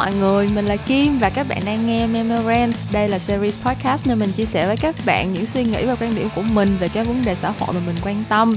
mọi người, mình là Kim và các bạn đang nghe Memorance. Đây là series podcast nơi mình chia sẻ với các bạn những suy nghĩ và quan điểm của mình về các vấn đề xã hội mà mình quan tâm.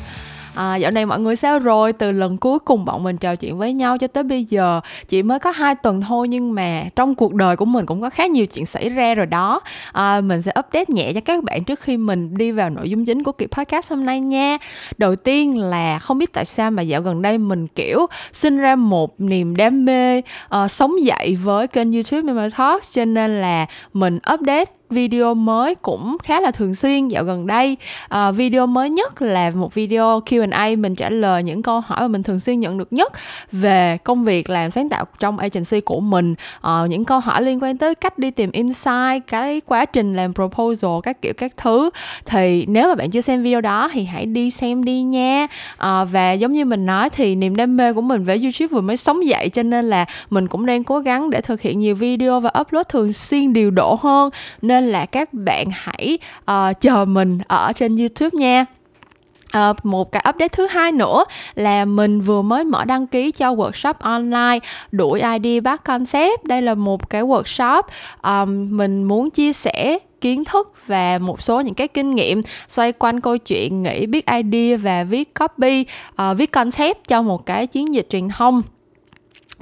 À, dạo này mọi người sao rồi? Từ lần cuối cùng bọn mình trò chuyện với nhau cho tới bây giờ chỉ mới có hai tuần thôi nhưng mà trong cuộc đời của mình cũng có khá nhiều chuyện xảy ra rồi đó. À, mình sẽ update nhẹ cho các bạn trước khi mình đi vào nội dung chính của kỳ podcast hôm nay nha. Đầu tiên là không biết tại sao mà dạo gần đây mình kiểu sinh ra một niềm đam mê uh, sống dậy với kênh YouTube Memo Talks cho nên là mình update video mới cũng khá là thường xuyên dạo gần đây. À, video mới nhất là một video Q&A mình trả lời những câu hỏi mà mình thường xuyên nhận được nhất về công việc làm sáng tạo trong agency của mình. À, những câu hỏi liên quan tới cách đi tìm insight cái quá trình làm proposal các kiểu các thứ. Thì nếu mà bạn chưa xem video đó thì hãy đi xem đi nha. À, và giống như mình nói thì niềm đam mê của mình với YouTube vừa mới sống dậy cho nên là mình cũng đang cố gắng để thực hiện nhiều video và upload thường xuyên điều độ hơn. Nên nên là các bạn hãy uh, chờ mình ở trên youtube nha. Uh, một cái update thứ hai nữa là mình vừa mới mở đăng ký cho workshop online đuổi ID bắt concept. Đây là một cái workshop um, mình muốn chia sẻ kiến thức và một số những cái kinh nghiệm xoay quanh câu chuyện nghĩ biết idea và viết copy uh, viết concept cho một cái chiến dịch truyền thông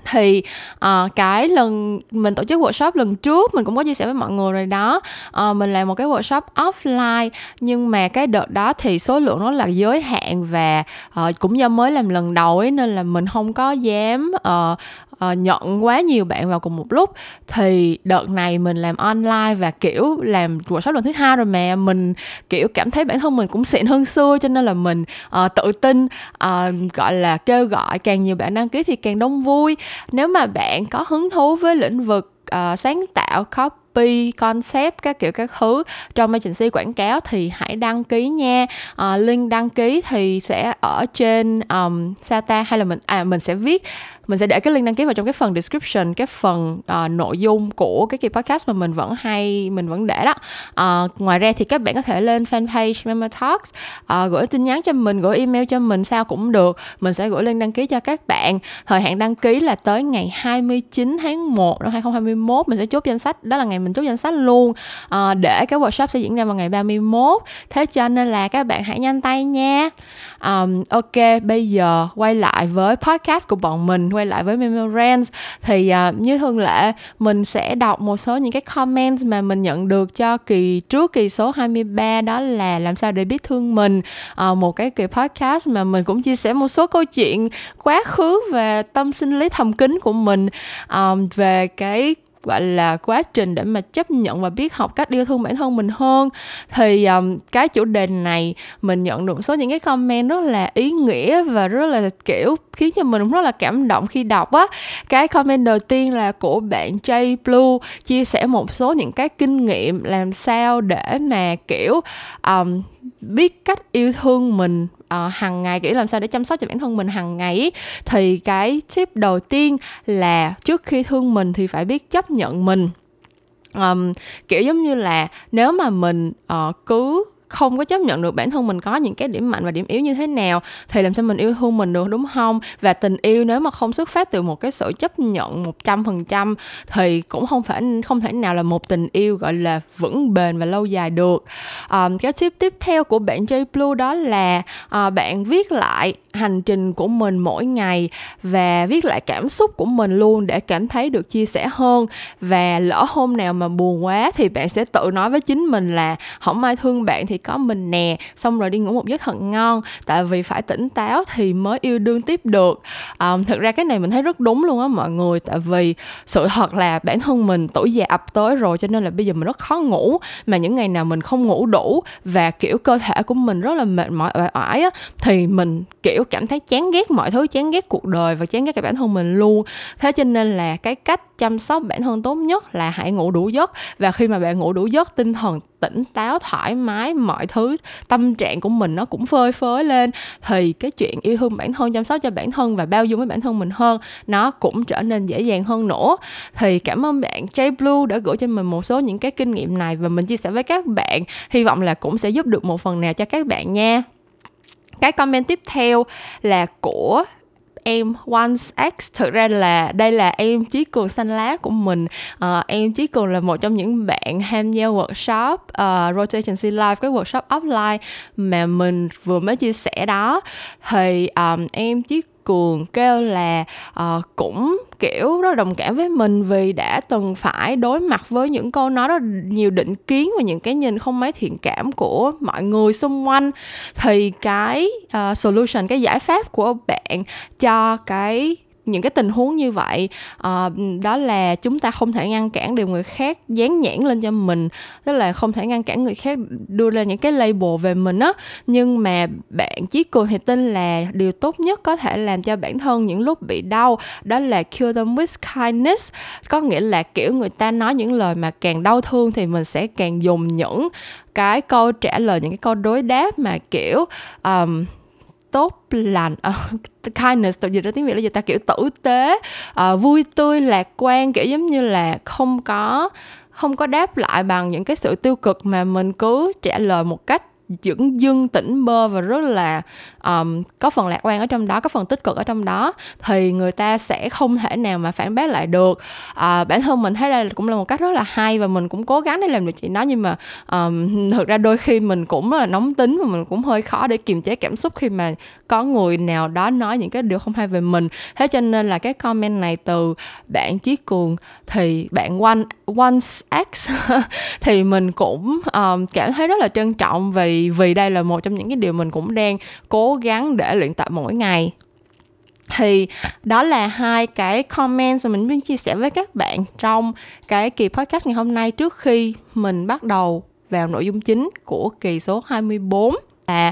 thì uh, cái lần mình tổ chức workshop lần trước mình cũng có chia sẻ với mọi người rồi đó. Uh, mình làm một cái workshop offline nhưng mà cái đợt đó thì số lượng nó là giới hạn và uh, cũng do mới làm lần đầu ấy nên là mình không có dám uh, uh, nhận quá nhiều bạn vào cùng một lúc thì đợt này mình làm online và kiểu làm workshop lần thứ hai rồi mà mình kiểu cảm thấy bản thân mình cũng xịn hơn xưa cho nên là mình uh, tự tin uh, gọi là kêu gọi càng nhiều bạn đăng ký thì càng đông vui. Nếu mà bạn có hứng thú với lĩnh vực uh, sáng tạo copy copy concept các kiểu các thứ. Trong agency quảng cáo thì hãy đăng ký nha. À, link đăng ký thì sẽ ở trên um, sao ta? Hay là mình à mình sẽ viết mình sẽ để cái link đăng ký vào trong cái phần description cái phần uh, nội dung của cái kỳ podcast mà mình vẫn hay mình vẫn để đó. Uh, ngoài ra thì các bạn có thể lên fanpage Member Talks. Uh, gửi tin nhắn cho mình gửi email cho mình sao cũng được. Mình sẽ gửi link đăng ký cho các bạn. Thời hạn đăng ký là tới ngày 29 tháng 1 năm 2021 mình sẽ chốt danh sách đó là ngày mình chốt danh sách luôn. À, để cái workshop sẽ diễn ra vào ngày 31 thế cho nên là các bạn hãy nhanh tay nha. Um, ok bây giờ quay lại với podcast của bọn mình quay lại với Memorance. Thì uh, như thường lệ mình sẽ đọc một số những cái comment mà mình nhận được cho kỳ trước kỳ số 23 đó là làm sao để biết thương mình. Uh, một cái kỳ podcast mà mình cũng chia sẻ một số câu chuyện quá khứ về tâm sinh lý thầm kín của mình. Um, về cái gọi là quá trình để mà chấp nhận và biết học cách yêu thương bản thân mình hơn. Thì um, cái chủ đề này mình nhận được số những cái comment rất là ý nghĩa và rất là kiểu khiến cho mình rất là cảm động khi đọc á. Cái comment đầu tiên là của bạn Jay Blue chia sẻ một số những cái kinh nghiệm làm sao để mà kiểu um, biết cách yêu thương mình uh, hàng ngày kiểu làm sao để chăm sóc cho bản thân mình hàng ngày thì cái tip đầu tiên là trước khi thương mình thì phải biết chấp nhận mình. Um, kiểu giống như là nếu mà mình ờ, uh, cứ không có chấp nhận được bản thân mình có những cái điểm mạnh và điểm yếu như thế nào thì làm sao mình yêu thương mình được đúng không? Và tình yêu nếu mà không xuất phát từ một cái sự chấp nhận một trăm phần trăm thì cũng không phải không thể nào là một tình yêu gọi là vững bền và lâu dài được. Um, cái tip tiếp theo của bạn J Blue đó là uh, bạn viết lại hành trình của mình mỗi ngày và viết lại cảm xúc của mình luôn để cảm thấy được chia sẻ hơn. Và lỡ hôm nào mà buồn quá thì bạn sẽ tự nói với chính mình là không ai thương bạn thì có mình nè xong rồi đi ngủ một giấc thật ngon. Tại vì phải tỉnh táo thì mới yêu đương tiếp được. À, thực ra cái này mình thấy rất đúng luôn á mọi người. Tại vì sự thật là bản thân mình tuổi già ập tới rồi cho nên là bây giờ mình rất khó ngủ. Mà những ngày nào mình không ngủ đủ và kiểu cơ thể của mình rất là mệt mỏi uể oải á thì mình kiểu cảm thấy chán ghét mọi thứ chán ghét cuộc đời và chán ghét cái bản thân mình luôn. Thế cho nên là cái cách chăm sóc bản thân tốt nhất là hãy ngủ đủ giấc. Và khi mà bạn ngủ đủ giấc, tinh thần tỉnh táo, thoải mái, mọi thứ, tâm trạng của mình nó cũng phơi phới lên, thì cái chuyện yêu thương bản thân, chăm sóc cho bản thân và bao dung với bản thân mình hơn, nó cũng trở nên dễ dàng hơn nữa. Thì cảm ơn bạn J Blue đã gửi cho mình một số những cái kinh nghiệm này và mình chia sẻ với các bạn. Hy vọng là cũng sẽ giúp được một phần nào cho các bạn nha. Cái comment tiếp theo là của em Once X. Thực ra là đây là em Chí Cường xanh lá của mình. Uh, em Chí Cường là một trong những bạn tham gia workshop uh, Rotation C cái workshop offline mà mình vừa mới chia sẻ đó. Thì um, em Chí cường kêu là uh, cũng kiểu rất đồng cảm với mình vì đã từng phải đối mặt với những câu nói rất nhiều định kiến và những cái nhìn không mấy thiện cảm của mọi người xung quanh. Thì cái uh, solution cái giải pháp của bạn cho cái những cái tình huống như vậy uh, đó là chúng ta không thể ngăn cản điều người khác dán nhãn lên cho mình tức là không thể ngăn cản người khác đưa ra những cái label về mình á. Nhưng mà bạn chí cường thì tin là điều tốt nhất có thể làm cho bản thân những lúc bị đau đó là cure them with kindness. Có nghĩa là kiểu người ta nói những lời mà càng đau thương thì mình sẽ càng dùng những cái câu trả lời những cái câu đối đáp mà kiểu um, tốt lành uh, kindness tự dịch ra tiếng việt là gì ta? Kiểu tử tế uh, vui tươi lạc quan kiểu giống như là không có không có đáp lại bằng những cái sự tiêu cực mà mình cứ trả lời một cách dưỡng dưng tỉnh bơ và rất là um, có phần lạc quan ở trong đó có phần tích cực ở trong đó thì người ta sẽ không thể nào mà phản bác lại được. Uh, bản thân mình thấy đây cũng là một cách rất là hay và mình cũng cố gắng để làm được chuyện đó nhưng mà um, thực ra đôi khi mình cũng rất là nóng tính và mình cũng hơi khó để kiềm chế cảm xúc khi mà có người nào đó nói những cái điều không hay về mình. Thế cho nên là cái comment này từ bạn chí cường thì bạn one once x thì mình cũng um, cảm thấy rất là trân trọng vì vì đây là một trong những cái điều mình cũng đang cố gắng để luyện tập mỗi ngày. Thì đó là hai cái comment mà mình muốn chia sẻ với các bạn trong cái kỳ podcast ngày hôm nay trước khi mình bắt đầu vào nội dung chính của kỳ số 24 là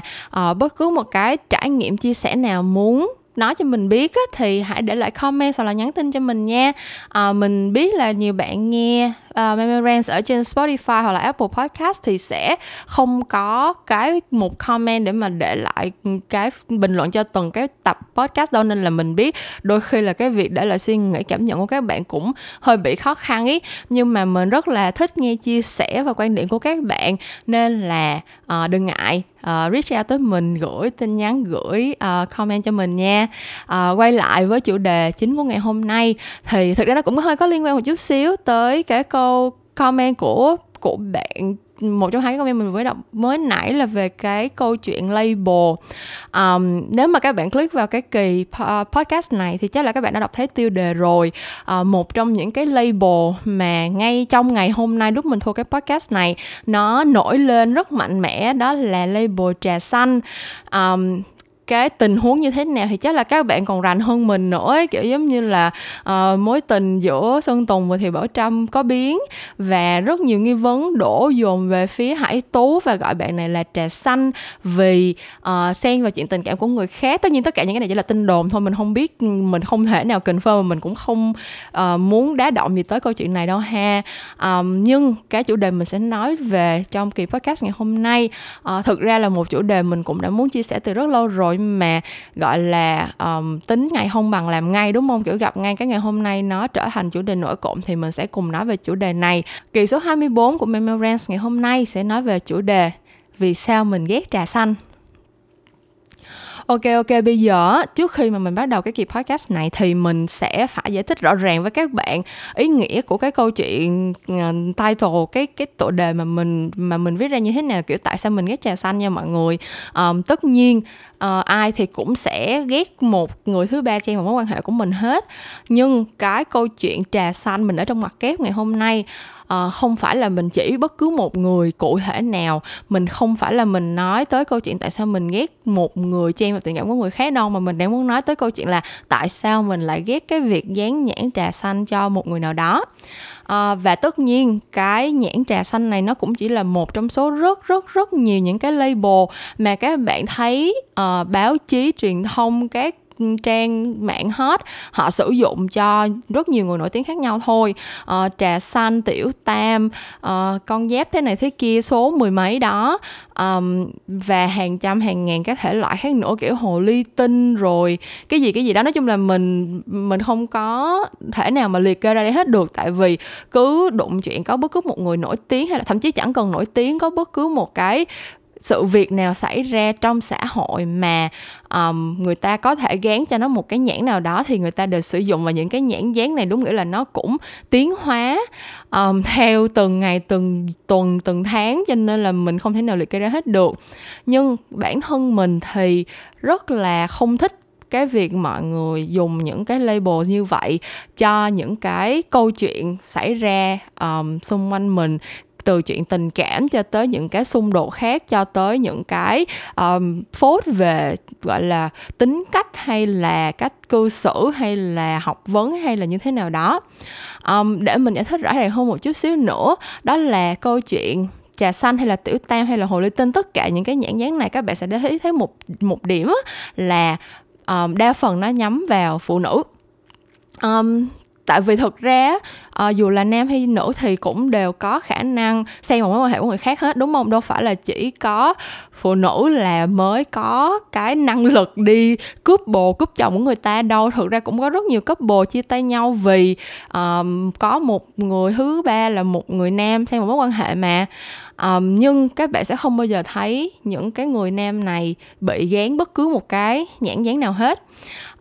uh, bất cứ một cái trải nghiệm chia sẻ nào muốn nói cho mình biết á, thì hãy để lại comment hoặc là nhắn tin cho mình nha. À, mình biết là nhiều bạn nghe Ờ, uh, Memorance ở trên Spotify hoặc là Apple Podcast thì sẽ không có cái một comment để mà để lại cái bình luận cho từng cái tập podcast đâu nên là mình biết đôi khi là cái việc để lại suy nghĩ cảm nhận của các bạn cũng hơi bị khó khăn ý. Nhưng mà mình rất là thích nghe chia sẻ và quan điểm của các bạn. Nên là uh, đừng ngại uh, reach out tới mình gửi tin nhắn gửi uh, comment cho mình nha. Uh, quay lại với chủ đề chính của ngày hôm nay thì thực ra nó cũng hơi có liên quan một chút xíu tới cái câu comment của của bạn một trong hai cái comment mình mới đọc mới nãy là về cái câu chuyện label. Um, nếu mà các bạn click vào cái kỳ podcast này thì chắc là các bạn đã đọc thấy tiêu đề rồi. Uh, một trong những cái label mà ngay trong ngày hôm nay lúc mình thu cái podcast này nó nổi lên rất mạnh mẽ đó là label trà xanh. Um, cái tình huống như thế nào thì chắc là các bạn còn rành hơn mình nữa ấy. kiểu giống như là uh, mối tình giữa sơn tùng và thì bảo trâm có biến và rất nhiều nghi vấn đổ dồn về phía hải tú và gọi bạn này là trà xanh vì uh, xen vào chuyện tình cảm của người khác tất nhiên tất cả những cái này chỉ là tin đồn thôi mình không biết mình không thể nào confirm mình cũng không uh, muốn đá động gì tới câu chuyện này đâu ha um, nhưng cái chủ đề mình sẽ nói về trong kỳ podcast ngày hôm nay uh, thực ra là một chủ đề mình cũng đã muốn chia sẻ từ rất lâu rồi mà gọi là um, tính ngày không bằng làm ngay đúng không? Kiểu gặp ngay cái ngày hôm nay nó trở thành chủ đề nổi cộm thì mình sẽ cùng nói về chủ đề này. Kỳ số 24 của Memorance ngày hôm nay sẽ nói về chủ đề vì sao mình ghét trà xanh. Ok ok bây giờ trước khi mà mình bắt đầu cái kỳ podcast này thì mình sẽ phải giải thích rõ ràng với các bạn ý nghĩa của cái câu chuyện uh, title cái cái tựa đề mà mình mà mình viết ra như thế nào kiểu tại sao mình ghét trà xanh nha mọi người. Um, tất nhiên uh, ai thì cũng sẽ ghét một người thứ ba chen vào mối quan hệ của mình hết. Nhưng cái câu chuyện trà xanh mình ở trong mặt kép ngày hôm nay à, không phải là mình chỉ bất cứ một người cụ thể nào. Mình không phải là mình nói tới câu chuyện tại sao mình ghét một người chen vào tình cảm của người khác đâu mà mình đang muốn nói tới câu chuyện là tại sao mình lại ghét cái việc dán nhãn trà xanh cho một người nào đó. À, và tất nhiên cái nhãn trà xanh này nó cũng chỉ là một trong số rất rất rất nhiều những cái label mà các bạn thấy uh, báo chí truyền thông các trang mạng hot họ sử dụng cho rất nhiều người nổi tiếng khác nhau thôi. À, trà xanh tiểu tam à, con dép thế này thế kia số mười mấy đó. À, và hàng trăm hàng ngàn các thể loại khác nữa kiểu hồ ly tinh rồi cái gì cái gì đó. Nói chung là mình mình không có thể nào mà liệt kê ra đây hết được. Tại vì cứ đụng chuyện có bất cứ một người nổi tiếng hay là thậm chí chẳng cần nổi tiếng có bất cứ một cái sự việc nào xảy ra trong xã hội mà um, người ta có thể gán cho nó một cái nhãn nào đó thì người ta đều sử dụng và những cái nhãn dán này đúng nghĩa là nó cũng tiến hóa um, theo từng ngày từng tuần từng tháng cho nên là mình không thể nào liệt kê ra hết được. Nhưng bản thân mình thì rất là không thích cái việc mọi người dùng những cái label như vậy cho những cái câu chuyện xảy ra um, xung quanh mình từ chuyện tình cảm cho tới những cái xung đột khác cho tới những cái um, phốt về gọi là tính cách hay là cách cư xử hay là học vấn hay là như thế nào đó. Um, để mình giải thích rõ ràng hơn một chút xíu nữa đó là câu chuyện trà xanh hay là tiểu tam hay là hồ ly tinh tất cả những cái nhãn dán này các bạn sẽ để ý thấy một một điểm là um, đa phần nó nhắm vào phụ nữ. Um, tại vì thực ra à, dù là nam hay nữ thì cũng đều có khả năng xây một mối quan hệ của người khác hết đúng không? Đâu phải là chỉ có phụ nữ là mới có cái năng lực đi cướp bồ cướp chồng của người ta đâu. Thực ra cũng có rất nhiều couple chia tay nhau vì um, có một người thứ ba là một người nam xây một mối quan hệ mà. Um, nhưng các bạn sẽ không bao giờ thấy những cái người nam này bị gán bất cứ một cái nhãn dán nào hết.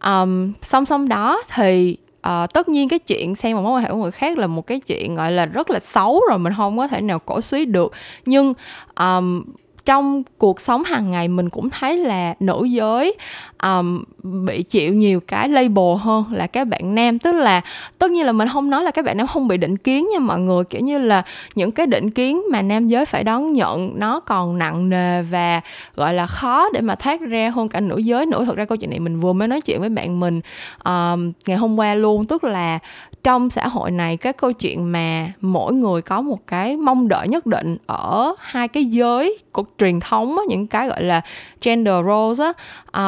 Um, song song đó thì à, tất nhiên cái chuyện xem một mối quan hệ của người khác là một cái chuyện gọi là rất là xấu rồi mình không có thể nào cổ suý được. Nhưng um, trong cuộc sống hàng ngày mình cũng thấy là nữ giới um, bị chịu nhiều cái label hơn là các bạn nam. Tức là tất nhiên là mình không nói là các bạn nam không bị định kiến nha mọi người. Kiểu như là những cái định kiến mà nam giới phải đón nhận nó còn nặng nề và gọi là khó để mà thoát ra hơn cả nữ giới nữa. Thật ra câu chuyện này mình vừa mới nói chuyện với bạn mình um, ngày hôm qua luôn. Tức là trong xã hội này cái câu chuyện mà mỗi người có một cái mong đợi nhất định ở hai cái giới của truyền thống á, những cái gọi là gender roles á,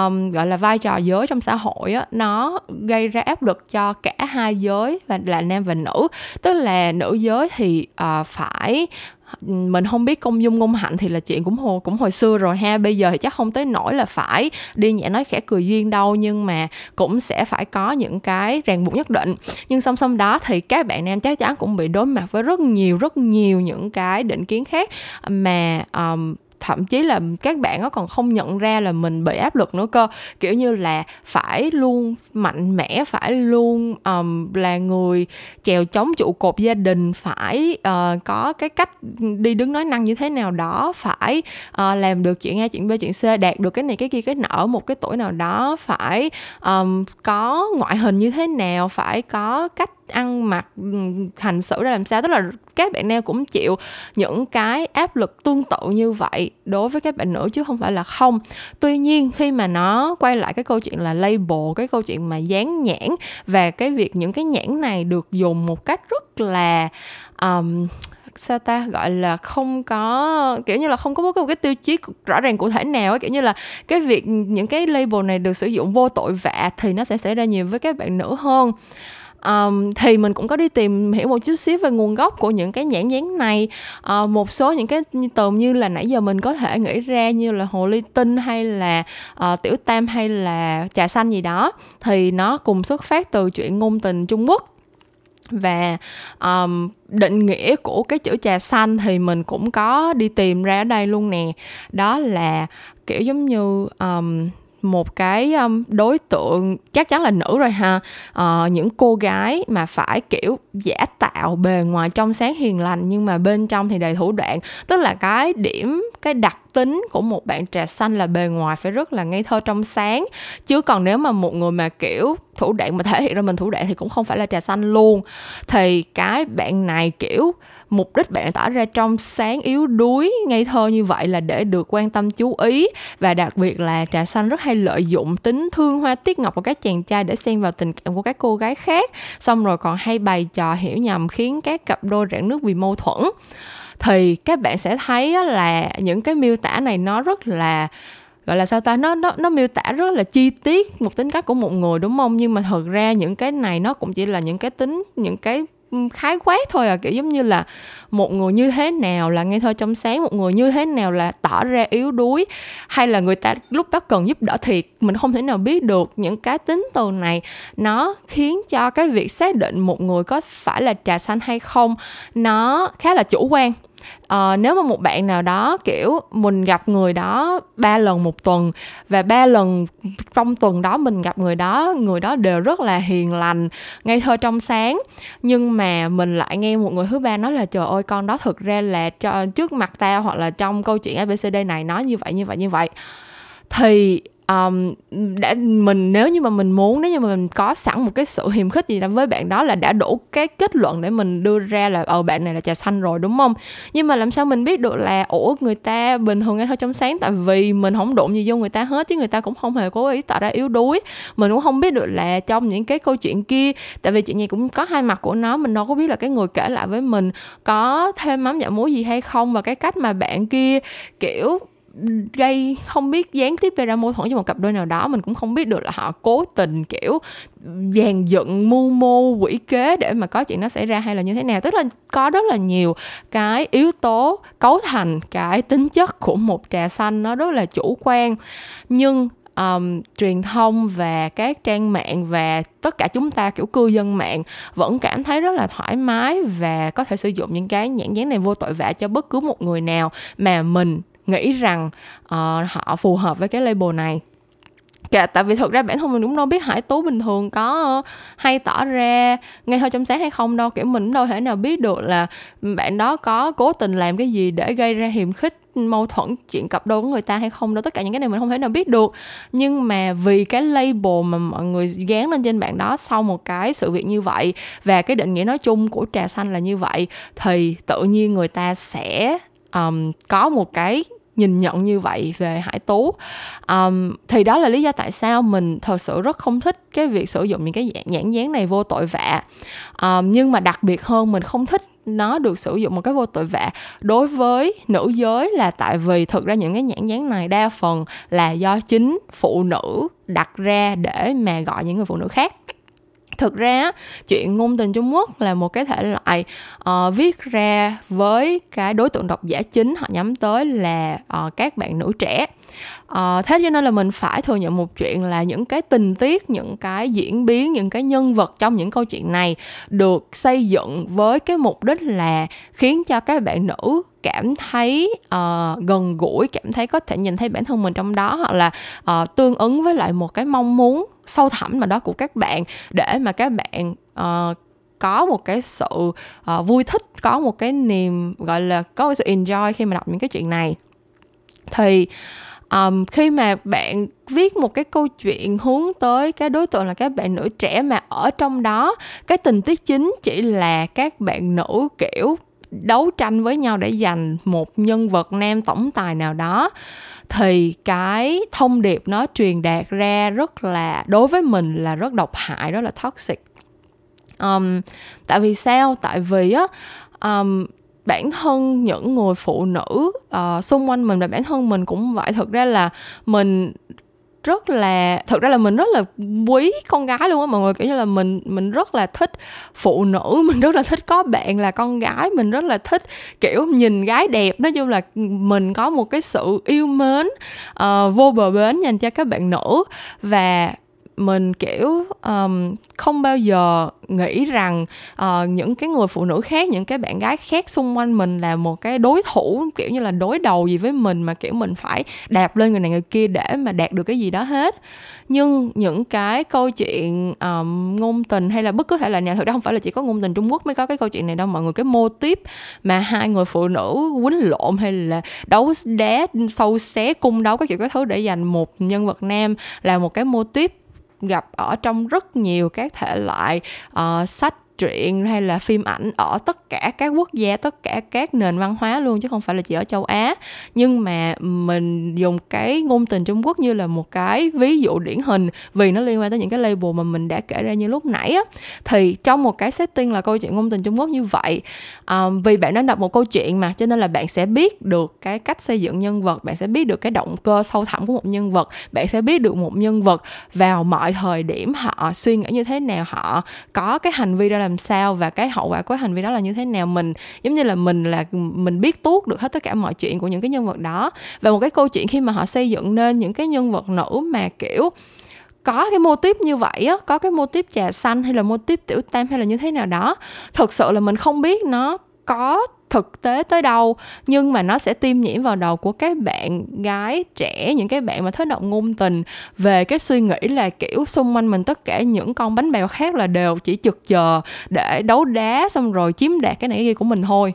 um, gọi là vai trò giới trong xã hội á, nó gây ra áp lực cho cả hai giới và là nam và nữ. Tức là nữ giới thì uh, phải mình không biết công dung ngôn hạnh thì là chuyện cũng hồi cũng hồi xưa rồi ha bây giờ thì chắc không tới nỗi là phải đi nhẹ nói khẽ cười duyên đâu nhưng mà cũng sẽ phải có những cái ràng buộc nhất định. Nhưng song song đó thì các bạn nam chắc chắn cũng bị đối mặt với rất nhiều rất nhiều những cái định kiến khác mà um, thậm chí là các bạn nó còn không nhận ra là mình bị áp lực nữa cơ. Kiểu như là phải luôn mạnh mẽ phải luôn um, là người chèo chống trụ cột gia đình phải uh, có cái cách đi đứng nói năng như thế nào đó phải uh, làm được chuyện a chuyện b chuyện c đạt được cái này cái kia cái nọ ở một cái tuổi nào đó phải um, có ngoại hình như thế nào phải có cách ăn mặc ừ, hành xử ra làm sao. Tức là các bạn nam cũng chịu những cái áp lực tương tự như vậy đối với các bạn nữ chứ không phải là không. Tuy nhiên khi mà nó quay lại cái câu chuyện là label cái câu chuyện mà dán nhãn và cái việc những cái nhãn này được dùng một cách rất là um, sao ta gọi là không có kiểu như là không có một cái tiêu chí rõ ràng cụ thể nào ấy. Kiểu như là cái việc những cái label này được sử dụng vô tội vạ thì nó sẽ xảy ra nhiều với các bạn nữ hơn um, thì mình cũng có đi tìm hiểu một chút xíu về nguồn gốc của những cái nhãn dán này. Uh, một số những cái từ như là nãy giờ mình có thể nghĩ ra như là hồ ly tinh hay là uh, tiểu tam hay là trà xanh gì đó thì nó cùng xuất phát từ chuyện ngôn tình trung quốc. Và um, định nghĩa của cái chữ trà xanh thì mình cũng có đi tìm ra ở đây luôn nè. Đó là kiểu giống như um, một cái um, đối tượng chắc chắn là nữ rồi ha. Uh, những cô gái mà phải kiểu giả tạo bề ngoài trong sáng hiền lành nhưng mà bên trong thì đầy thủ đoạn. Tức là cái điểm cái đặc tính của một bạn trà xanh là bề ngoài phải rất là ngây thơ trong sáng. Chứ còn nếu mà một người mà kiểu thủ đoạn mà thể hiện ra mình thủ đoạn thì cũng không phải là trà xanh luôn. Thì cái bạn này, kiểu, mục đích bạn tỏ ra trong sáng yếu đuối, ngây thơ như vậy là để được quan tâm chú ý. Và đặc biệt là trà xanh rất hay lợi dụng tính thương hoa tiết ngọc của các chàng trai để xen vào tình cảm của các cô gái khác. Xong rồi còn hay bày trò hiểu nhầm khiến các cặp đôi rạn nước vì mâu thuẫn. Thì các bạn sẽ thấy là những cái miêu tả này nó rất là gọi là sao ta? Nó nó nó miêu tả rất là chi tiết một tính cách của một người, đúng không? Nhưng mà thật ra những cái này nó cũng chỉ là những cái tính, những cái khái quát thôi à. Kiểu giống như là một người như thế nào là ngây thơ trong sáng một người như thế nào là tỏ ra yếu đuối, hay là người ta lúc đó cần giúp đỡ thiệt, mình không thể nào biết được. Những cái tính từ này nó khiến cho cái việc xác định một người có phải là trà xanh hay không, nó khá là chủ quan uh, nếu mà một bạn nào đó kiểu mình gặp người đó ba lần một tuần và ba lần trong tuần đó mình gặp người đó người đó đều rất là hiền lành ngây thơ trong sáng. Nhưng mà mình lại nghe một người thứ ba nói là trời ơi con đó thực ra là cho trước mặt tao hoặc là trong câu chuyện abcd này nói như vậy như vậy như vậy. Thì um, đã mình nếu như mà mình muốn nếu như mà mình có sẵn một cái sự hiềm khích gì đó với bạn đó là đã đủ cái kết luận để mình đưa ra là ờ bạn này là trà xanh rồi đúng không? Nhưng mà làm sao mình biết được là ủa người ta bình thường ngay thôi trong sáng tại vì mình không đụng gì vô người ta hết chứ người ta cũng không hề cố ý tạo ra yếu đuối. Mình cũng không biết được là trong những cái câu chuyện kia tại vì chuyện này cũng có hai mặt của nó mình đâu có biết là cái người kể lại với mình có thêm mắm dặm muối gì hay không và cái cách mà bạn kia kiểu gây không biết gián tiếp gây ra mâu thuẫn cho một cặp đôi nào đó mình cũng không biết được là họ cố tình kiểu dàn dựng mưu mô quỷ kế để mà có chuyện nó xảy ra hay là như thế nào. Tức là có rất là nhiều cái yếu tố cấu thành cái tính chất của một trà xanh nó rất là chủ quan. Nhưng um, truyền thông và các trang mạng và tất cả chúng ta kiểu cư dân mạng vẫn cảm thấy rất là thoải mái và có thể sử dụng những cái nhãn dán này vô tội vạ cho bất cứ một người nào mà mình nghĩ rằng uh, họ phù hợp với cái label này. Kể, tại vì thực ra bản thân mình cũng đâu biết Hải Tú bình thường có uh, hay tỏ ra ngay thôi trong sáng hay không đâu. Kiểu mình cũng đâu thể nào biết được là bạn đó có cố tình làm cái gì để gây ra hiềm khích mâu thuẫn chuyện cặp đôi của người ta hay không đâu. Tất cả những cái này mình không thể nào biết được. Nhưng mà vì cái label mà mọi người gán lên trên bạn đó sau một cái sự việc như vậy và cái định nghĩa nói chung của trà xanh là như vậy thì tự nhiên người ta sẽ um, có một cái nhìn nhận như vậy về hải tú. Um, thì đó là lý do tại sao mình thật sự rất không thích cái việc sử dụng những cái nhãn dán này vô tội vạ. Um, nhưng mà đặc biệt hơn mình không thích nó được sử dụng một cái vô tội vạ. Đối với nữ giới là tại vì thực ra những cái nhãn dán này đa phần là do chính phụ nữ đặt ra để mà gọi những người phụ nữ khác thực ra chuyện ngôn tình Trung Quốc là một cái thể loại uh, viết ra với cái đối tượng độc giả chính họ nhắm tới là uh, các bạn nữ trẻ à, thế cho nên là mình phải thừa nhận một chuyện là những cái tình tiết những cái diễn biến những cái nhân vật trong những câu chuyện này được xây dựng với cái mục đích là khiến cho các bạn nữ cảm thấy uh, gần gũi cảm thấy có thể nhìn thấy bản thân mình trong đó hoặc là uh, tương ứng với lại một cái mong muốn sâu thẳm mà đó của các bạn để mà các bạn uh, có một cái sự uh, vui thích có một cái niềm gọi là có cái sự enjoy khi mà đọc những cái chuyện này. Thì um, khi mà bạn viết một cái câu chuyện hướng tới cái đối tượng là các bạn nữ trẻ mà ở trong đó cái tình tiết chính chỉ là các bạn nữ kiểu đấu tranh với nhau để giành một nhân vật nam tổng tài nào đó thì cái thông điệp nó truyền đạt ra rất là đối với mình là rất độc hại đó là toxic. Um, tại vì sao? Tại vì á um, bản thân những người phụ nữ uh, xung quanh mình và bản thân mình cũng vậy. Thực ra là mình rất là thực ra là mình rất là quý con gái luôn á mọi người. Kiểu như là mình mình rất là thích phụ nữ mình rất là thích có bạn là con gái mình rất là thích kiểu nhìn gái đẹp. Nói chung là mình có một cái sự yêu mến uh, vô bờ bến dành cho các bạn nữ. Và mình kiểu um, không bao giờ nghĩ rằng uh, những cái người phụ nữ khác những cái bạn gái khác xung quanh mình là một cái đối thủ kiểu như là đối đầu gì với mình mà kiểu mình phải đạp lên người này người kia để mà đạt được cái gì đó hết. Nhưng những cái câu chuyện um, ngôn tình hay là bất cứ thể loại nào thực ra không phải là chỉ có ngôn tình Trung Quốc mới có cái câu chuyện này đâu mọi người cái mô tiếp mà hai người phụ nữ quýnh lộn hay là đấu đá sâu xé cung đấu các kiểu các thứ để giành một nhân vật nam là một cái mô tiếp gặp ở trong rất nhiều các thể loại uh, sách truyện hay là phim ảnh ở tất cả các quốc gia tất cả các nền văn hóa luôn chứ không phải là chỉ ở châu Á. Nhưng mà mình dùng cái ngôn tình Trung Quốc như là một cái ví dụ điển hình vì nó liên quan tới những cái label mà mình đã kể ra như lúc nãy á. Thì trong một cái setting là câu chuyện ngôn tình Trung Quốc như vậy um, vì bạn đã đọc một câu chuyện mà cho nên là bạn sẽ biết được cái cách xây dựng nhân vật bạn sẽ biết được cái động cơ sâu thẳm của một nhân vật bạn sẽ biết được một nhân vật vào mọi thời điểm họ suy nghĩ như thế nào họ có cái hành vi ra làm sao và cái hậu quả của hành vi đó là như thế nào. Mình, giống như là mình là, mình biết tuốt được hết tất cả mọi chuyện của những cái nhân vật đó. Và một cái câu chuyện khi mà họ xây dựng nên những cái nhân vật nữ mà, kiểu, có cái mô típ như vậy á, có cái mô típ trà xanh hay là mô típ tiểu tam hay là như thế nào đó, thực sự là mình không biết nó có thực tế tới đâu nhưng mà nó sẽ tiêm nhiễm vào đầu của các bạn gái trẻ những cái bạn mà thích động ngôn tình về cái suy nghĩ là kiểu xung quanh mình tất cả những con bánh bèo khác là đều chỉ chực chờ để đấu đá xong rồi chiếm đạt cái này cái kia của mình thôi.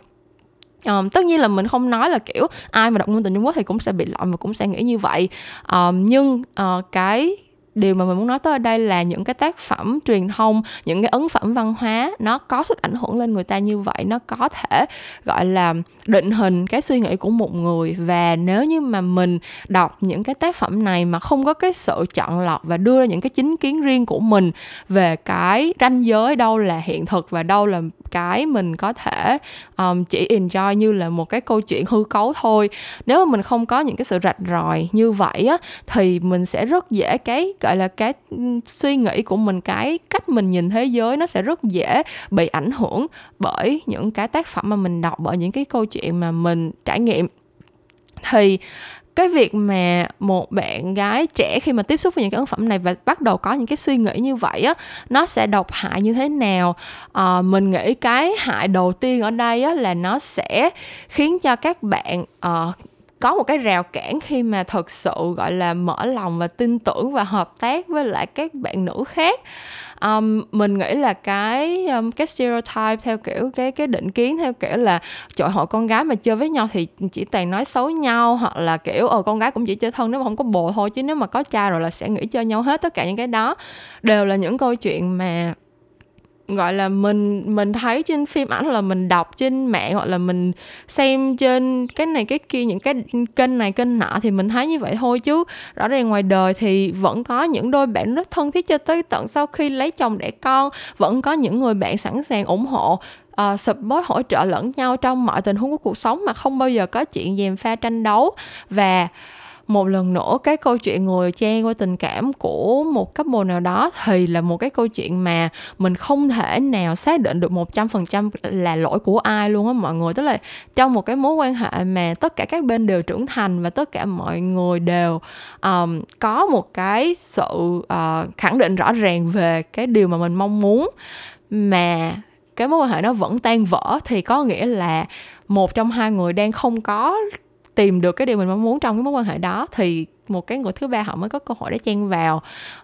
Um, tất nhiên là mình không nói là kiểu ai mà đọc ngôn tình Trung Quốc thì cũng sẽ bị lộn và cũng sẽ nghĩ như vậy. Um, nhưng uh, cái điều mà mình muốn nói tới ở đây là những cái tác phẩm truyền thông, những cái ấn phẩm văn hóa, nó có sức ảnh hưởng lên người ta như vậy, nó có thể, gọi là định hình cái suy nghĩ của một người. Và nếu như mà mình đọc những cái tác phẩm này mà không có cái sự chọn lọc và đưa ra những cái chính kiến riêng của mình về cái ranh giới đâu là hiện thực và đâu là cái mình có thể um, chỉ enjoy như là một cái câu chuyện hư cấu thôi nếu mà mình không có những cái sự rạch ròi như vậy á thì mình sẽ rất dễ cái gọi là cái suy nghĩ của mình cái cách mình nhìn thế giới nó sẽ rất dễ bị ảnh hưởng bởi những cái tác phẩm mà mình đọc bởi những cái câu chuyện chuyện mà mình trải nghiệm. Thì cái việc mà một bạn gái trẻ khi mà tiếp xúc với những cái ấn phẩm này và bắt đầu có những cái suy nghĩ như vậy á nó sẽ độc hại như thế nào? À, mình nghĩ cái hại đầu tiên ở đây á là nó sẽ khiến cho các bạn uh, có một cái rào cản khi mà thật sự gọi là mở lòng và tin tưởng và hợp tác với lại các bạn nữ khác. Um, mình nghĩ là cái um, cái stereotype theo kiểu cái cái định kiến theo kiểu là trời hội con gái mà chơi với nhau thì chỉ toàn nói xấu nhau hoặc là kiểu ờ con gái cũng chỉ chơi thân nếu mà không có bồ thôi chứ nếu mà có cha rồi là sẽ nghĩ chơi nhau hết tất cả những cái đó đều là những câu chuyện mà gọi là mình mình thấy trên phim ảnh là mình đọc trên mạng hoặc là mình xem trên cái này cái kia những cái kênh này kênh nọ thì mình thấy như vậy thôi chứ. Rõ ràng ngoài đời thì vẫn có những đôi bạn rất thân thiết cho tới tận sau khi lấy chồng đẻ con vẫn có những người bạn sẵn sàng ủng hộ uh, support hỗ trợ lẫn nhau trong mọi tình huống của cuộc sống mà không bao giờ có chuyện dèm pha tranh đấu. Và một lần nữa cái câu chuyện ngồi chen qua tình cảm của một couple nào đó thì là một cái câu chuyện mà mình không thể nào xác định được một trăm phần trăm là lỗi của ai luôn á mọi người. Tức là trong một cái mối quan hệ mà tất cả các bên đều trưởng thành và tất cả mọi người đều um, có một cái sự uh, khẳng định rõ ràng về cái điều mà mình mong muốn mà cái mối quan hệ nó vẫn tan vỡ thì có nghĩa là một trong hai người đang không có tìm được cái điều mình mong muốn trong cái mối quan hệ đó thì một cái người thứ ba họ mới có cơ hội để chen vào.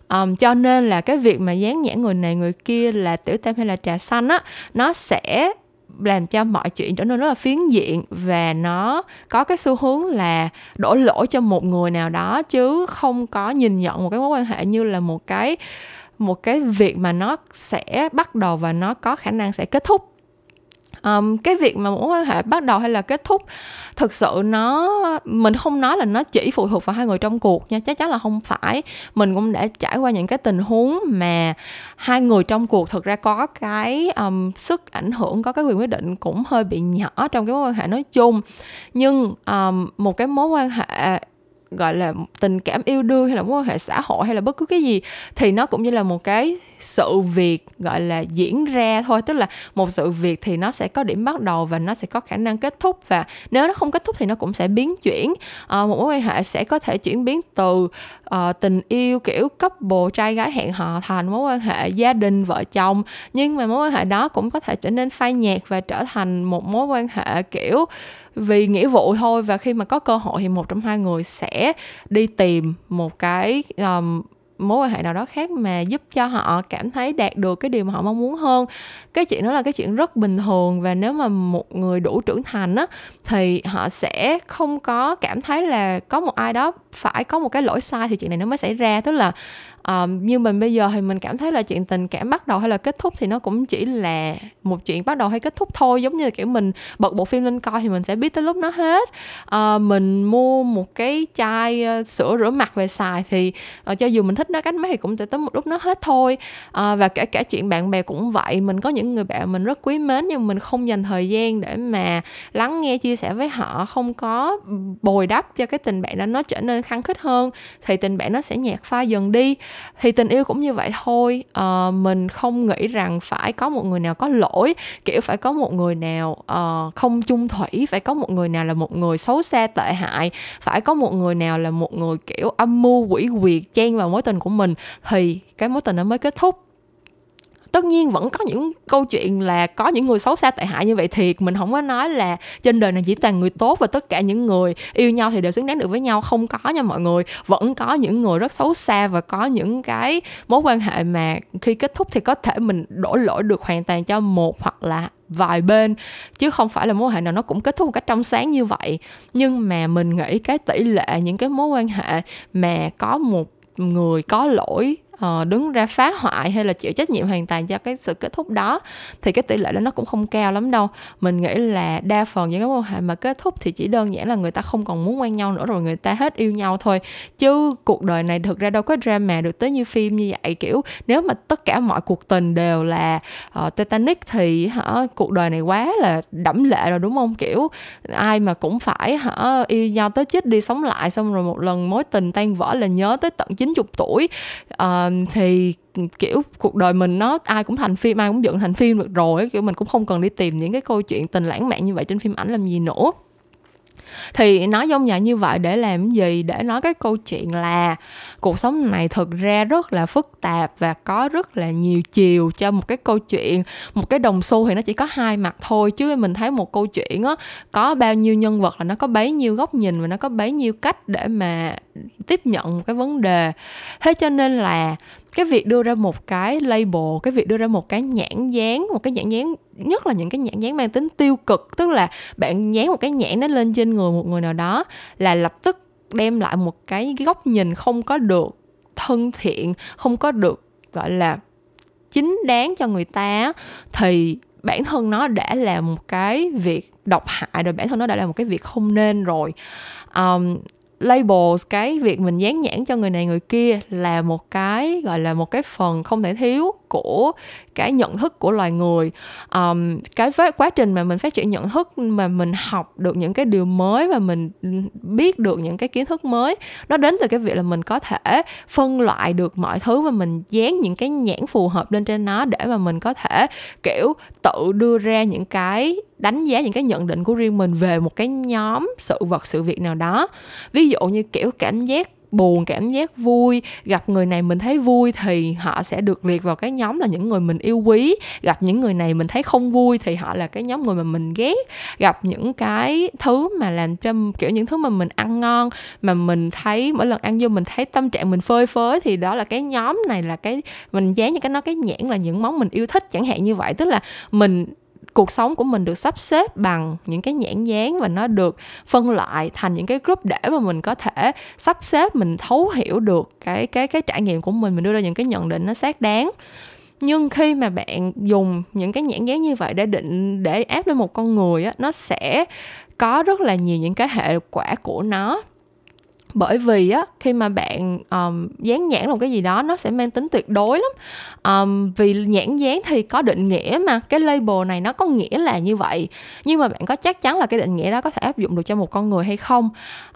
Um, cho nên là cái việc mà dán nhãn người này người kia là tiểu tam hay là trà xanh á nó sẽ làm cho mọi chuyện trở nên rất là phiến diện và nó có cái xu hướng là đổ lỗi cho một người nào đó chứ không có nhìn nhận một cái mối quan hệ như là một cái một cái việc mà nó sẽ bắt đầu và nó có khả năng sẽ kết thúc um, cái việc mà mối quan hệ bắt đầu hay là kết thúc thực sự nó mình không nói là nó chỉ phụ thuộc vào hai người trong cuộc nha chắc chắn là không phải. Mình cũng đã trải qua những cái tình huống mà hai người trong cuộc thực ra có cái um, sức ảnh hưởng có cái quyền quyết định cũng hơi bị nhỏ trong cái mối quan hệ nói chung. Nhưng um, một cái mối quan hệ gọi là tình cảm yêu đương hay là mối quan hệ xã hội hay là bất cứ cái gì thì nó cũng như là một cái sự việc gọi là diễn ra thôi. Tức là một sự việc thì nó sẽ có điểm bắt đầu và nó sẽ có khả năng kết thúc. Và nếu nó không kết thúc thì nó cũng sẽ biến chuyển. À, một mối quan hệ sẽ có thể chuyển biến từ uh, tình yêu kiểu couple trai gái hẹn hò thành mối quan hệ gia đình vợ chồng. Nhưng mà mối quan hệ đó cũng có thể trở nên phai nhạt và trở thành một mối quan hệ kiểu vì nghĩa vụ thôi. Và khi mà có cơ hội thì một trong hai người sẽ đi tìm một cái um, mối quan hệ nào đó khác mà giúp cho họ cảm thấy đạt được cái điều mà họ mong muốn hơn. Cái chuyện đó là cái chuyện rất bình thường và nếu mà một người đủ trưởng thành á thì họ sẽ không có cảm thấy là có một ai đó phải có một cái lỗi sai thì chuyện này nó mới xảy ra. Tức là Ờ, um, như mình bây giờ thì mình cảm thấy là chuyện tình cảm bắt đầu hay là kết thúc thì nó cũng chỉ là một chuyện bắt đầu hay kết thúc thôi. Giống như là kiểu mình bật bộ phim lên coi thì mình sẽ biết tới lúc nó hết. Uh, mình mua một cái chai uh, sữa rửa mặt về xài thì uh, cho dù mình thích nó cách mấy thì cũng sẽ tới một lúc nó hết thôi. Uh, và kể cả chuyện bạn bè cũng vậy. Mình có những người bạn mình rất quý mến nhưng mình không dành thời gian để mà lắng nghe chia sẻ với họ. Không có bồi đắp cho cái tình bạn đó nó trở nên khăng khít hơn thì tình bạn nó sẽ nhạt pha dần đi thì tình yêu cũng như vậy thôi. À, mình không nghĩ rằng phải có một người nào có lỗi kiểu phải có một người nào uh, không chung thủy phải có một người nào là một người xấu xa tệ hại phải có một người nào là một người kiểu âm mưu quỷ quyệt chen vào mối tình của mình. Thì cái mối tình nó mới kết thúc tất nhiên vẫn có những câu chuyện là có những người xấu xa tệ hại như vậy thiệt. Mình không có nói là trên đời này chỉ toàn người tốt và tất cả những người yêu nhau thì đều xứng đáng được với nhau. Không có nha mọi người. Vẫn có những người rất xấu xa và có những cái mối quan hệ mà khi kết thúc thì có thể mình đổ lỗi được hoàn toàn cho một hoặc là vài bên, chứ không phải là mối quan hệ nào nó cũng kết thúc một cách trong sáng như vậy. Nhưng mà mình nghĩ cái tỷ lệ những cái mối quan hệ mà có một người có lỗi uh, đứng ra phá hoại hay là chịu trách nhiệm hoàn toàn cho cái sự kết thúc đó thì cái tỷ lệ đó nó cũng không cao lắm đâu. Mình nghĩ là đa phần những cái mối quan hệ mà kết thúc thì chỉ đơn giản là người ta không còn muốn quen nhau nữa rồi người ta hết yêu nhau thôi. Chứ cuộc đời này thực ra đâu có drama được tới như phim như vậy kiểu nếu mà tất cả mọi cuộc tình đều là uh, Titanic thì hả cuộc đời này quá là đẫm lệ rồi đúng không? Kiểu ai mà cũng phải hả yêu nhau tới chết đi sống lại xong rồi một lần mối tình tan vỡ là nhớ tới tận 90 tuổi. Uh, thì, kiểu, cuộc đời mình nó ai cũng thành phim, ai cũng dựng thành phim được rồi kiểu, mình cũng không cần đi tìm những cái câu chuyện tình lãng mạn như vậy trên phim ảnh làm gì nữa thì nói giống nhà như vậy để làm gì? Để nói cái câu chuyện là cuộc sống này thực ra rất là phức tạp và có rất là nhiều chiều cho một cái câu chuyện. Một cái đồng xu thì nó chỉ có hai mặt thôi, chứ mình thấy một câu chuyện á, có bao nhiêu nhân vật là nó có bấy nhiêu góc nhìn và nó có bấy nhiêu cách để mà tiếp nhận một cái vấn đề. Thế cho nên là cái việc đưa ra một cái label, cái việc đưa ra một cái nhãn dán một cái nhãn dán nhất là những cái nhãn dán mang tính tiêu cực tức là bạn dán một cái nhãn nó lên trên người một người nào đó là lập tức đem lại một cái góc nhìn không có được thân thiện không có được gọi là chính đáng cho người ta thì bản thân nó đã là một cái việc độc hại rồi bản thân nó đã là một cái việc không nên rồi. Um, labels cái việc mình dán nhãn cho người này người kia là một cái gọi là một cái phần không thể thiếu của cái nhận thức của loài người. Um, cái quá trình mà mình phát triển nhận thức mà mình học được những cái điều mới và mình biết được những cái kiến thức mới nó đến từ cái việc là mình có thể phân loại được mọi thứ và mình dán những cái nhãn phù hợp lên trên nó để mà mình có thể kiểu tự đưa ra những cái đánh giá những cái nhận định của riêng mình về một cái nhóm sự vật sự việc nào đó. Ví dụ như kiểu cảm giác buồn, cảm giác vui. Gặp người này mình thấy vui thì họ sẽ được liệt vào cái nhóm là những người mình yêu quý. Gặp những người này mình thấy không vui thì họ là cái nhóm người mà mình ghét. Gặp những cái thứ mà làm cho kiểu những thứ mà mình ăn ngon, mà mình thấy, mỗi lần ăn vô mình thấy tâm trạng mình phơi phới thì đó là cái nhóm này là cái, mình dán như cái nó cái nhãn là những món mình yêu thích, chẳng hạn như vậy. Tức là mình cuộc sống của mình được sắp xếp bằng những cái nhãn dán và nó được phân loại thành những cái group để mà mình có thể sắp xếp, mình thấu hiểu được cái cái cái trải nghiệm của mình mình đưa ra những cái nhận định nó xác đáng. Nhưng khi mà bạn dùng những cái nhãn dán như vậy để định, để áp lên một con người á, nó sẽ có rất là nhiều những cái hệ quả của nó bởi vì á khi mà bạn um, dán nhãn một cái gì đó nó sẽ mang tính tuyệt đối lắm. Um, vì nhãn dán thì có định nghĩa mà cái label này nó có nghĩa là như vậy. Nhưng mà bạn có chắc chắn là cái định nghĩa đó có thể áp dụng được cho một con người hay không?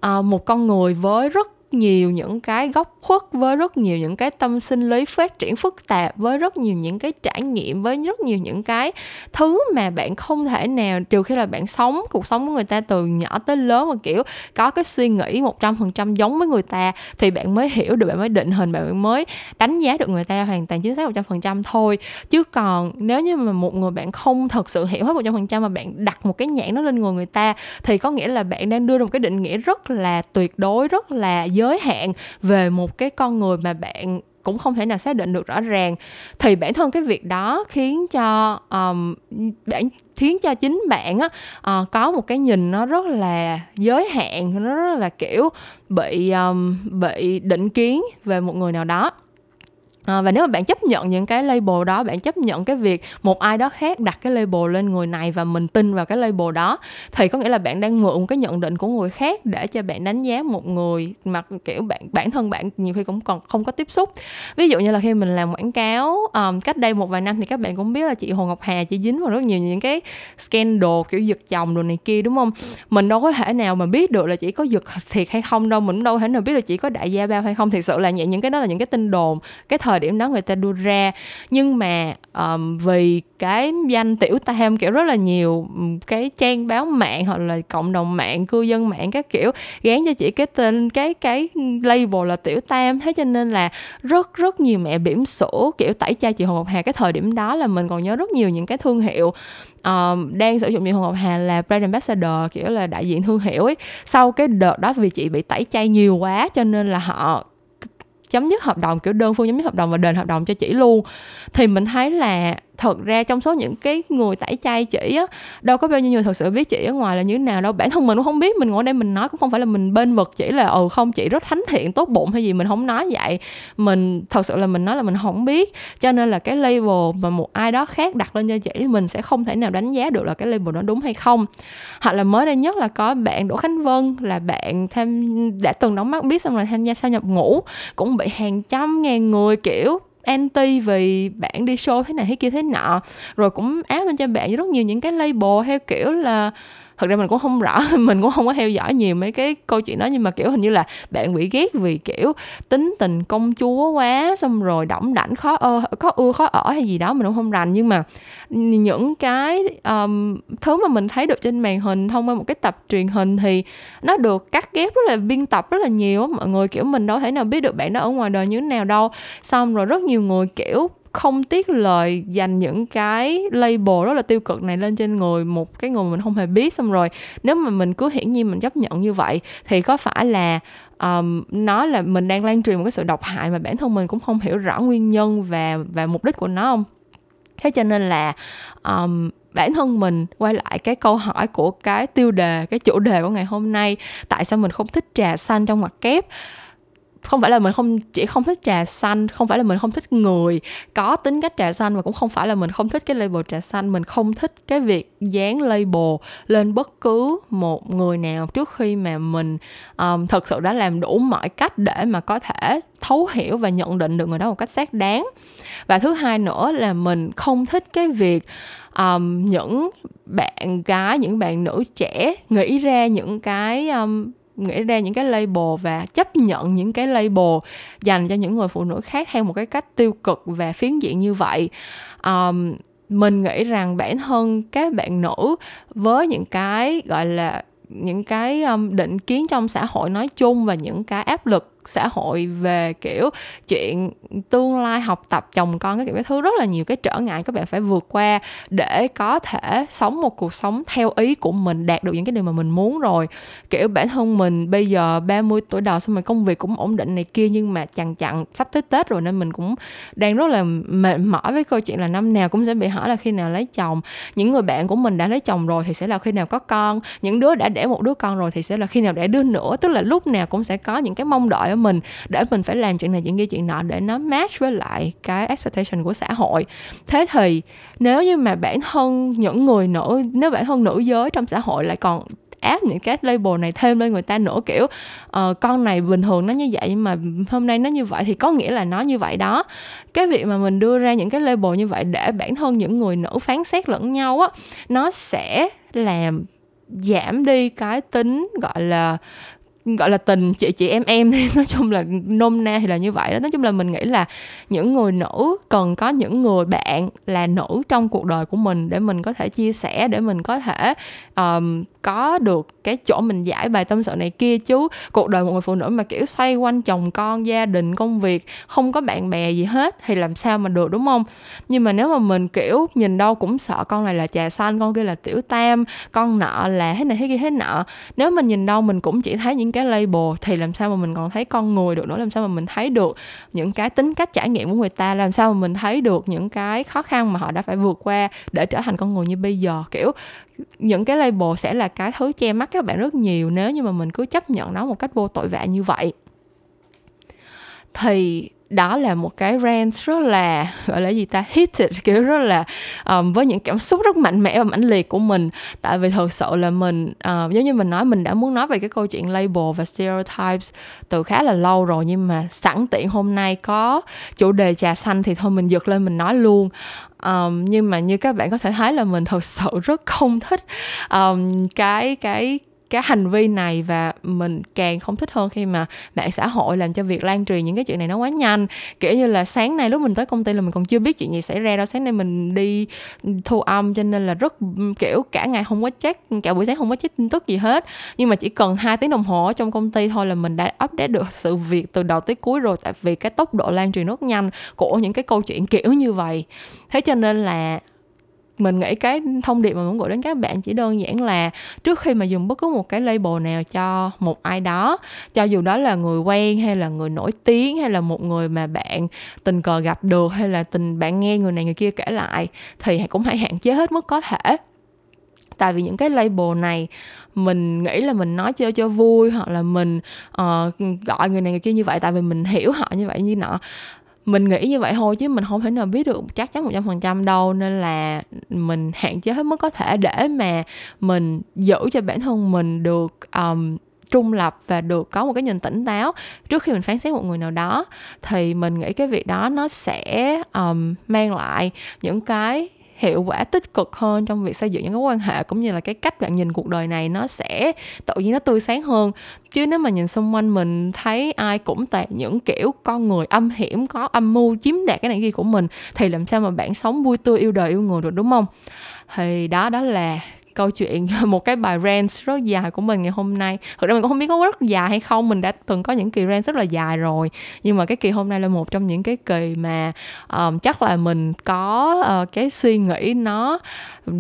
Uh, một con người với rất nhiều những cái góc khuất với rất nhiều những cái tâm sinh lý phát triển phức tạp, với rất nhiều những cái trải nghiệm, với rất nhiều những cái thứ mà bạn không thể nào, trừ khi là bạn sống, cuộc sống của người ta từ nhỏ tới lớn mà, kiểu, có cái suy nghĩ một trăm phần trăm giống với người ta thì bạn mới hiểu được, bạn mới định hình, bạn mới đánh giá được người ta hoàn toàn chính xác một trăm phần trăm thôi. Chứ còn nếu như mà một người bạn không thật sự hiểu hết một trăm phần trăm mà bạn đặt một cái nhãn nó lên người người ta thì có nghĩa là bạn đang đưa ra một cái định nghĩa rất là tuyệt đối, rất là giới hạn về một cái con người mà bạn cũng không thể nào xác định được rõ ràng thì bản thân cái việc đó khiến cho um, bản khiến cho chính bạn á uh, có một cái nhìn nó rất là giới hạn nó rất là kiểu bị um, bị định kiến về một người nào đó. À, và nếu mà bạn chấp nhận những cái label đó bạn chấp nhận cái việc một ai đó khác đặt cái label lên người này và mình tin vào cái label đó thì có nghĩa là bạn đang mượn cái nhận định của người khác để cho bạn đánh giá một người mà kiểu bạn bản thân bạn nhiều khi cũng còn không có tiếp xúc. Ví dụ như là khi mình làm quảng cáo um, cách đây một vài năm thì các bạn cũng biết là chị Hồ Ngọc Hà chị dính vào rất nhiều những cái scandal kiểu giật chồng đồ này kia đúng không? Mình đâu có thể nào mà biết được là chị có giật thiệt hay không đâu mình đâu thể nào biết được chị có đại gia bao hay không. Thực sự là những cái đó là những cái tin đồn cái thời thời điểm đó người ta đưa ra. Nhưng mà um, vì cái danh tiểu tam kiểu rất là nhiều cái trang báo mạng hoặc là cộng đồng mạng cư dân mạng các kiểu gán cho chị cái tên cái cái label là tiểu tam. Thế cho nên là rất rất nhiều mẹ bỉm sữa kiểu tẩy chay chị Hồ Ngọc Hà. Cái thời điểm đó là mình còn nhớ rất nhiều những cái thương hiệu um, đang sử dụng chị Hồ Ngọc Hà là brand ambassador kiểu là đại diện thương hiệu ấy. Sau cái đợt đó vì chị bị tẩy chay nhiều quá cho nên là họ chấm dứt hợp đồng, kiểu đơn phương chấm dứt hợp đồng và đền hợp đồng cho chị luôn. Thì mình thấy là thật ra trong số những cái người tẩy chay chỉ á, đâu có bao nhiêu người thật sự biết chị ở ngoài là như thế nào đâu. Bản thân mình cũng không biết, mình ngồi đây mình nói cũng không phải là mình bên vực chỉ là ừ không, chị rất thánh thiện, tốt bụng hay gì mình không nói vậy. Mình thật sự là mình nói là mình không biết, cho nên là cái label mà một ai đó khác đặt lên cho chị mình sẽ không thể nào đánh giá được là cái label đó đúng hay không. Hoặc là mới đây nhất là có bạn Đỗ Khánh Vân, là bạn tham, đã từng đóng mắt, biết xong rồi tham gia sao nhập ngũ, cũng bị hàng trăm ngàn người, kiểu anti vì bạn đi show thế này thế kia thế nọ. Rồi cũng áp lên cho bạn rất nhiều những cái label theo kiểu là thật ra mình cũng không rõ mình cũng không có theo dõi nhiều mấy cái câu chuyện đó nhưng mà kiểu hình như là bạn bị ghét vì kiểu tính tình công chúa quá xong rồi đỏng đảnh khó ơ khó ưa khó ở hay gì đó mình cũng không rành. Nhưng mà những cái um, thứ mà mình thấy được trên màn hình thông qua một cái tập truyền hình thì nó được cắt ghép rất là biên tập rất là nhiều mọi người kiểu mình đâu thể nào biết được bạn đó ở ngoài đời như thế nào đâu. Xong rồi rất nhiều người kiểu không tiếc lời dành những cái label rất là tiêu cực này lên trên người một cái người mà mình không hề biết. Xong rồi nếu mà mình cứ hiển nhiên mình chấp nhận như vậy thì có phải là um, nó là mình đang lan truyền một cái sự độc hại mà bản thân mình cũng không hiểu rõ nguyên nhân và và mục đích của nó không? Thế cho nên là um, bản thân mình quay lại cái câu hỏi của cái tiêu đề cái chủ đề của ngày hôm nay tại sao mình không thích trà xanh trong mặt kép? Không phải là mình không chỉ không thích trà xanh không phải là mình không thích người. Có tính cách trà xanh và cũng không phải là mình không thích cái label trà xanh. Mình không thích cái việc dán label lên bất cứ một người nào trước khi mà mình um, thật sự đã làm đủ mọi cách để mà có thể thấu hiểu và nhận định được người đó một cách xác đáng. Và thứ hai nữa là mình không thích cái việc um, những bạn gái những bạn nữ trẻ nghĩ ra những cái um, nghĩ ra những cái label và chấp nhận những cái label dành cho những người phụ nữ khác theo một cái cách tiêu cực và phiến diện như vậy. Um, mình nghĩ rằng bản thân các bạn nữ với những cái gọi là những cái um, định kiến trong xã hội nói chung và những cái áp lực xã hội về, kiểu, chuyện tương lai học tập chồng con cái kiểu, cái thứ rất là nhiều cái trở ngại các bạn phải vượt qua để có thể sống một cuộc sống theo ý của mình, đạt được những cái điều mà mình muốn rồi. Kiểu, bản thân mình bây giờ 30 tuổi đầu xong rồi công việc cũng ổn định này kia, nhưng mà chằn chặn sắp tới Tết rồi nên mình cũng đang rất là mệt mỏi với câu chuyện là năm nào cũng sẽ bị hỏi là khi nào lấy chồng. Những người bạn của mình đã lấy chồng rồi thì sẽ là khi nào có con. Những đứa đã đẻ một đứa con rồi thì sẽ là khi nào đẻ đứa nữa. Tức là lúc nào cũng sẽ có những cái mong đợi mình để mình phải làm chuyện này chuyện kia chuyện nọ để nó match với lại cái expectation của xã hội. Thế thì nếu như mà bản thân những người nữ nếu bản thân nữ giới trong xã hội lại còn áp những cái label này thêm lên người ta nữa kiểu uh, con này bình thường nó như vậy nhưng mà hôm nay nó như vậy thì có nghĩa là nó như vậy đó. Cái việc mà mình đưa ra những cái label như vậy để bản thân những người nữ phán xét lẫn nhau á nó sẽ làm giảm đi cái tính gọi là gọi là tình chị chị em em. Thì nói chung là nôm na thì là như vậy đó. Nói chung là mình nghĩ là những người nữ cần có những người bạn là nữ trong cuộc đời của mình để mình có thể chia sẻ để mình có thể um, có được cái chỗ mình giải bài tâm sự này kia chứ. Cuộc đời một người phụ nữ mà, kiểu, xoay quanh chồng con, gia đình, công việc, không có bạn bè gì hết thì làm sao mà được, đúng không? Nhưng mà nếu mà mình, kiểu, nhìn đâu cũng sợ con này là trà xanh, con kia là tiểu tam, con nợ là thế này thế kia thế nọ. Nếu mình nhìn đâu mình cũng chỉ thấy những cái label thì làm sao mà mình còn thấy con người được nữa, làm sao mà mình thấy được những cái tính cách trải nghiệm của người ta, làm sao mà mình thấy được những cái khó khăn mà họ đã phải vượt qua để trở thành con người như bây giờ, kiểu những cái label sẽ là cái thứ che mắt các bạn rất nhiều nếu như mà mình cứ chấp nhận nó một cách vô tội vạ như vậy thì đó là một cái rant rất là gọi là gì ta heated kiểu rất là um, với những cảm xúc rất mạnh mẽ và mãnh liệt của mình. Tại vì thật sự là mình uh, giống như mình nói mình đã muốn nói về cái câu chuyện label và stereotypes từ khá là lâu rồi nhưng mà sẵn tiện hôm nay có chủ đề trà xanh thì thôi mình giật lên mình nói luôn. Um, nhưng mà như các bạn có thể thấy là mình thật sự rất không thích um, cái cái cái hành vi này và mình càng không thích hơn khi mà mạng xã hội làm cho việc lan truyền những cái chuyện này nó quá nhanh. Kiểu như là sáng nay lúc mình tới công ty là mình còn chưa biết chuyện gì xảy ra đâu. Sáng nay mình đi thu âm cho nên là rất, kiểu, cả ngày không có check, cả buổi sáng không có check tin tức gì hết. Nhưng mà chỉ cần hai tiếng đồng hồ ở trong công ty thôi là mình đã update được sự việc từ đầu tới cuối rồi. Tại vì cái tốc độ lan truyền rất nhanh của những cái câu chuyện kiểu như vậy. Thế cho nên là mình nghĩ cái thông điệp mà muốn gửi đến các bạn chỉ đơn giản là trước khi mà dùng bất cứ một cái label nào cho một ai đó cho dù đó là người quen hay là người nổi tiếng hay là một người mà bạn tình cờ gặp được hay là tình bạn nghe người này người kia kể lại thì cũng hãy hạn chế hết mức có thể. Tại vì những cái label này mình nghĩ là mình nói chơi cho vui hoặc là mình uh, gọi người này người kia như vậy tại vì mình hiểu họ như vậy như nọ mình nghĩ như vậy thôi chứ mình không thể nào biết được chắc chắn một trăm phần trăm đâu. Nên là mình hạn chế hết mức có thể để mà mình giữ cho bản thân mình được um, trung lập và được có một cái nhìn tỉnh táo trước khi mình phán xét một người nào đó. Thì mình nghĩ cái việc đó nó sẽ um, mang lại những cái hiệu quả tích cực hơn trong việc xây dựng những cái quan hệ, cũng như là cái cách bạn nhìn cuộc đời này nó sẽ tự nhiên nó tươi sáng hơn. Chứ nếu mà nhìn xung quanh mình, thấy ai cũng tệ những kiểu con người âm hiểm, có âm mưu chiếm đoạt cái này kia của mình, thì làm sao mà bạn sống vui tươi, yêu đời, yêu người được, đúng không? Thì đó đó là câu chuyện một cái bài rant rất dài của mình ngày hôm nay. Thực ra mình cũng không biết có rất dài hay không mình đã từng có những kỳ rant rất là dài rồi. Nhưng mà cái kỳ hôm nay là một trong những cái kỳ mà um, chắc là mình có uh, cái suy nghĩ nó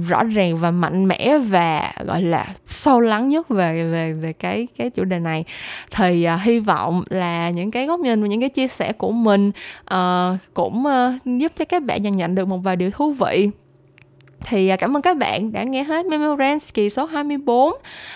rõ ràng và mạnh mẽ và gọi là sâu lắng nhất về về về cái cái chủ đề này. Thì uh, hy vọng là những cái góc nhìn và những cái chia sẻ của mình uh, cũng uh, giúp cho các bạn nhận nhận được một vài điều thú vị thì à, cảm ơn các bạn đã nghe hết Memorance số 24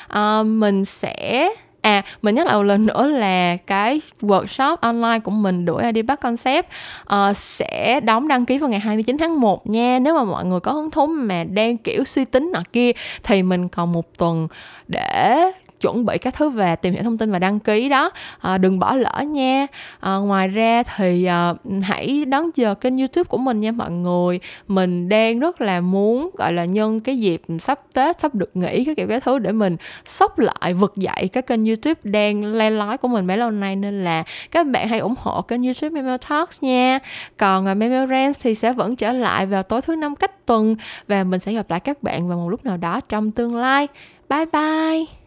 à, mình sẽ À, mình nhắc lại một lần nữa là cái workshop online của mình đuổi Adidas Concept uh, sẽ đóng đăng ký vào ngày 29 tháng 1 nha. Nếu mà mọi người có hứng thú mà đang kiểu suy tính nọ kia thì mình còn một tuần để chuẩn bị các thứ về tìm hiểu thông tin và đăng ký đó. À, đừng bỏ lỡ nha. À, ngoài ra thì à, hãy đón chờ kênh youtube của mình nha mọi người. Mình đang rất là muốn gọi là nhân cái dịp sắp tết sắp được nghỉ cái kiểu cái thứ để mình sốc lại vực dậy cái kênh youtube đang le lói của mình mấy lâu nay. Nên là các bạn hãy ủng hộ kênh youtube Memo Talks nha. Còn uh, Memo Rants thì sẽ vẫn trở lại vào tối thứ năm cách tuần và mình sẽ gặp lại các bạn vào một lúc nào đó trong tương lai. Bye bye!